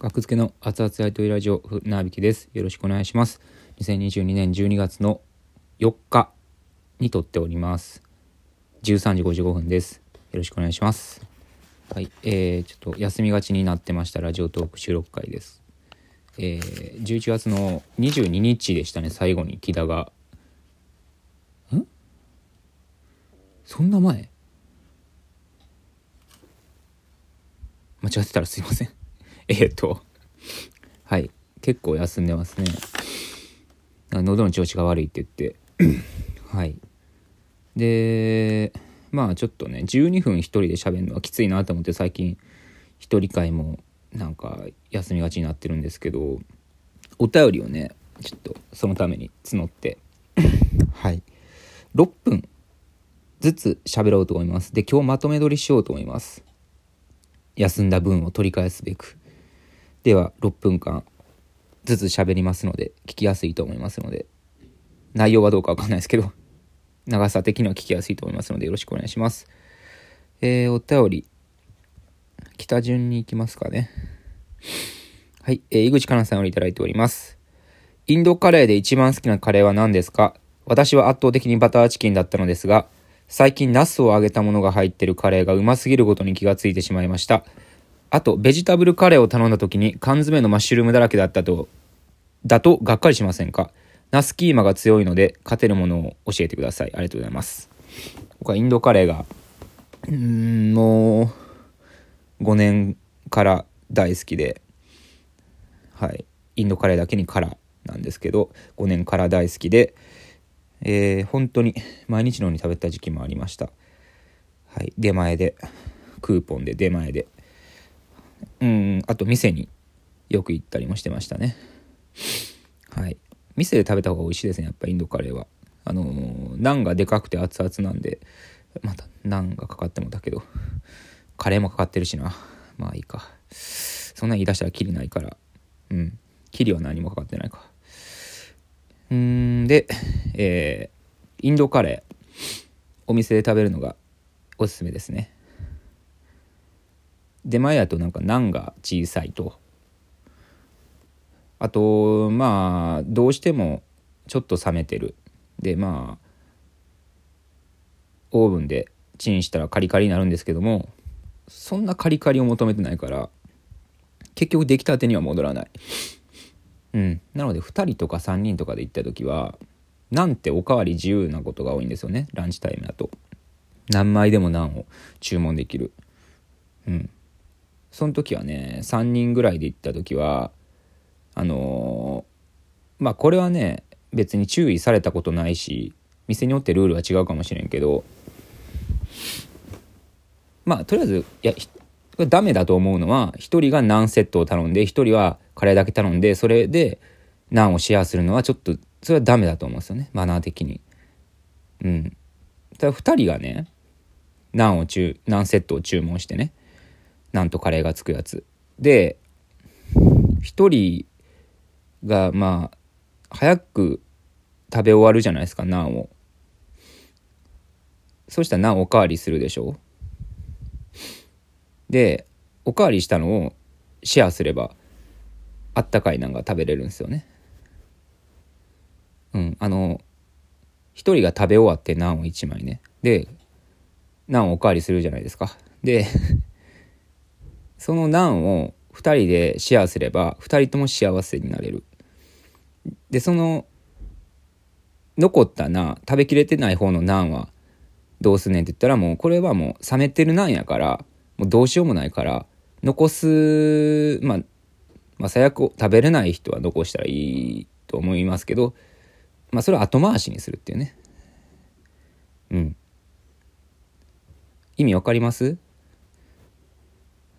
学付けの熱々やりとりラジオ、なびきです。よろしくお願いします。2022年12月の4日に撮っております。13時55分です。よろしくお願いします。はい、えー、ちょっと休みがちになってましたラジオトーク収録会です。えー、11月の22日でしたね、最後に木田が。ん？そんな前？間違ってたらすいません。えーっと、はい、結構休んでますね。喉の調子が悪いって言って、はい。で、まあちょっとね、12分一人で喋るのはきついなと思って最近、一人会もなんか休みがちになってるんですけど、お便りをね、ちょっとそのために募って、はい。6分ずつ喋ろうと思います。で、今日まとめ撮りしようと思います。休んだ分を取り返すべく。では、6分間ずつ喋りますので、聞きやすいと思いますので、内容はどうかわかんないですけど、長さ的には聞きやすいと思いますので、よろしくお願いします。えー、お便り、北順に行きますかね。はい、えー、井口かなさんよりいただいております。インドカレーで一番好きなカレーは何ですか？私は圧倒的にバターチキンだったのですが、最近ナスを揚げたものが入ってるカレーがうますぎることに気がついてしまいました。あと、ベジタブルカレーを頼んだ時に缶詰のマッシュルームだらけだったと、だとがっかりしませんか？ナスキーマが強いので勝てるものを教えてください。ありがとうございます。僕はインドカレーが、うん、もう、5年から大好きで、はい。インドカレーだけにからなんですけど、5年から大好きで、えー本当に毎日のように食べた時期もありました。はい。出前で、クーポンで出前で。うん、あと店によく行ったりもしてましたね。はい。店で食べた方が美味しいですね、やっぱインドカレーは。あのーナンがでかくて熱々なんで、またナンがかかってもだけど、カレーもかかってるしな。まあいいか。そんなん言い出したらキリないから。うん。キリは何もかかってないか。うん、で、えーインドカレー、お店で食べるのがおすすめですね。出前だとなんかナンが小さいと。あと、まあ、どうしてもちょっと冷めてる。で、まあ、オーブンでチンしたらカリカリになるんですけども、そんなカリカリを求めてないから、結局出来たてには戻らない。うん。なので、2人とか3人とかで行った時は、なんておかわり自由なことが多いんですよね。ランチタイムだと。何枚でもナンを注文できる。うん。その時はね、3人ぐらいで行った時は、あのーまあこれはね、別に注意されたことないし、店によってルールは違うかもしれんけど、まあとりあえず、いや、ダメだと思うのは、1人がナンセットを頼んで、1人はカレーだけ頼んで、それでナンをシェアするのはちょっと、それはダメだと思うんですよね、マナー的に。うん。ただ2人がね、ナンを注、ナンセットを注文してね、なんとカレーがつくやつ。で、一人が、まあ、早く食べ終わるじゃないですか、ナンを。そしたらナンおかわりするでしょで、おかわりしたのをシェアすれば、あったかいナンが食べれるんですよね。うん、あの、一人が食べ終わってナンを一枚ね。で、ナンおかわりするじゃないですか。で、そのナンを2人でシェアすれば2人とも幸せになれる。でその残ったナン食べきれてない方のナンはどうすんねんって言ったらもうこれはもう冷めてるナンやからもうどうしようもないから残すまあまあ最悪食べれない人は残したらいいと思いますけどまあそれは後回しにするっていうね。うん。意味わかります？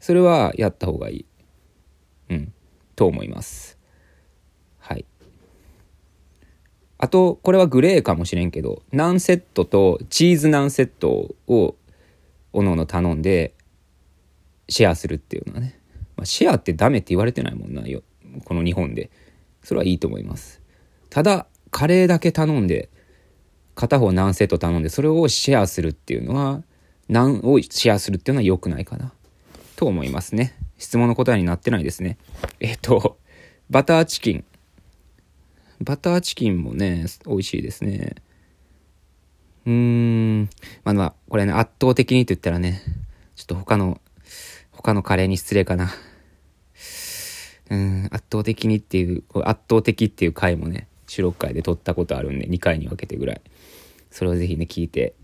それはやった方がいい。うん。と思います。はい。あと、これはグレーかもしれんけど、ナンセットとチーズナンセットをおのおの頼んでシェアするっていうのはね。まあ、シェアってダメって言われてないもんなよ。この日本で。それはいいと思います。ただ、カレーだけ頼んで、片方ナンセット頼んで、それをシェアするっていうのは、ナンをシェアするっていうのは良くないかな。と思いますね。質問の答えになってないですね。えっと、バターチキン。バターチキンもね、美味しいですね。うーん。まあまあ、これね、圧倒的にって言ったらね、ちょっと他の、他のカレーに失礼かな。うん、圧倒的にっていう、圧倒的っていう回もね、収録回で撮ったことあるんで、2回に分けてぐらい。それをぜひね、聞いて、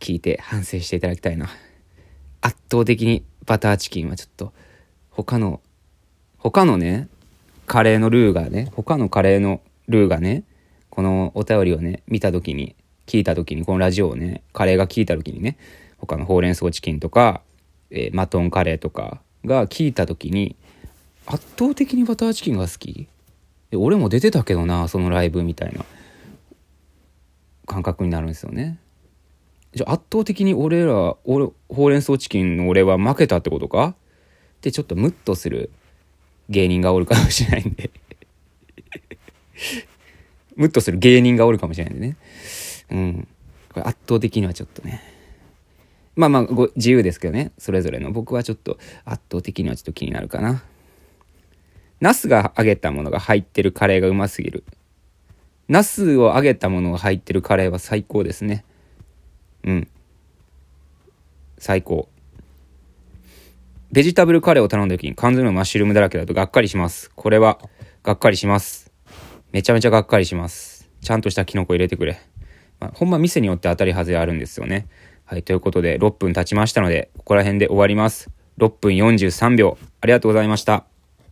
聞いて反省していただきたいな。圧倒的にバターチキンはちょっと、他の、他のね、カレーのルーがね、他のカレーのルーがね、このお便りをね、見た時に、聞いた時に、このラジオをね、カレーが聞いた時にね、他のほうれん草チキンとか、えー、マトンカレーとかが聞いた時に、圧倒的にバターチキンが好き。俺も出てたけどなそのライブみたいな感覚になるんですよね。じゃあ圧倒的に俺ら俺ほうれん草チキンの俺は負けたってことか？ってちょっとムッとする芸人がおるかもしれないんで。ムッとする芸人がおるかもしれないんでね。うん。これ圧倒的にはちょっとね。まあまあご自由ですけどね。それぞれの。僕はちょっと圧倒的にはちょっと気になるかな。ナスが揚げたものが入ってるカレーがうますぎる。ナスを揚げたものが入ってるカレーは最高ですね。うん。最高。ベジタブルカレーを頼んだ時に缶詰のマッシュルームだらけだとがっかりします。これは、がっかりします。めちゃめちゃがっかりします。ちゃんとしたキノコ入れてくれ。まあ、ほんま店によって当たり外れあるんですよね。はい、ということで6分経ちましたので、ここら辺で終わります。6分43秒。ありがとうございました。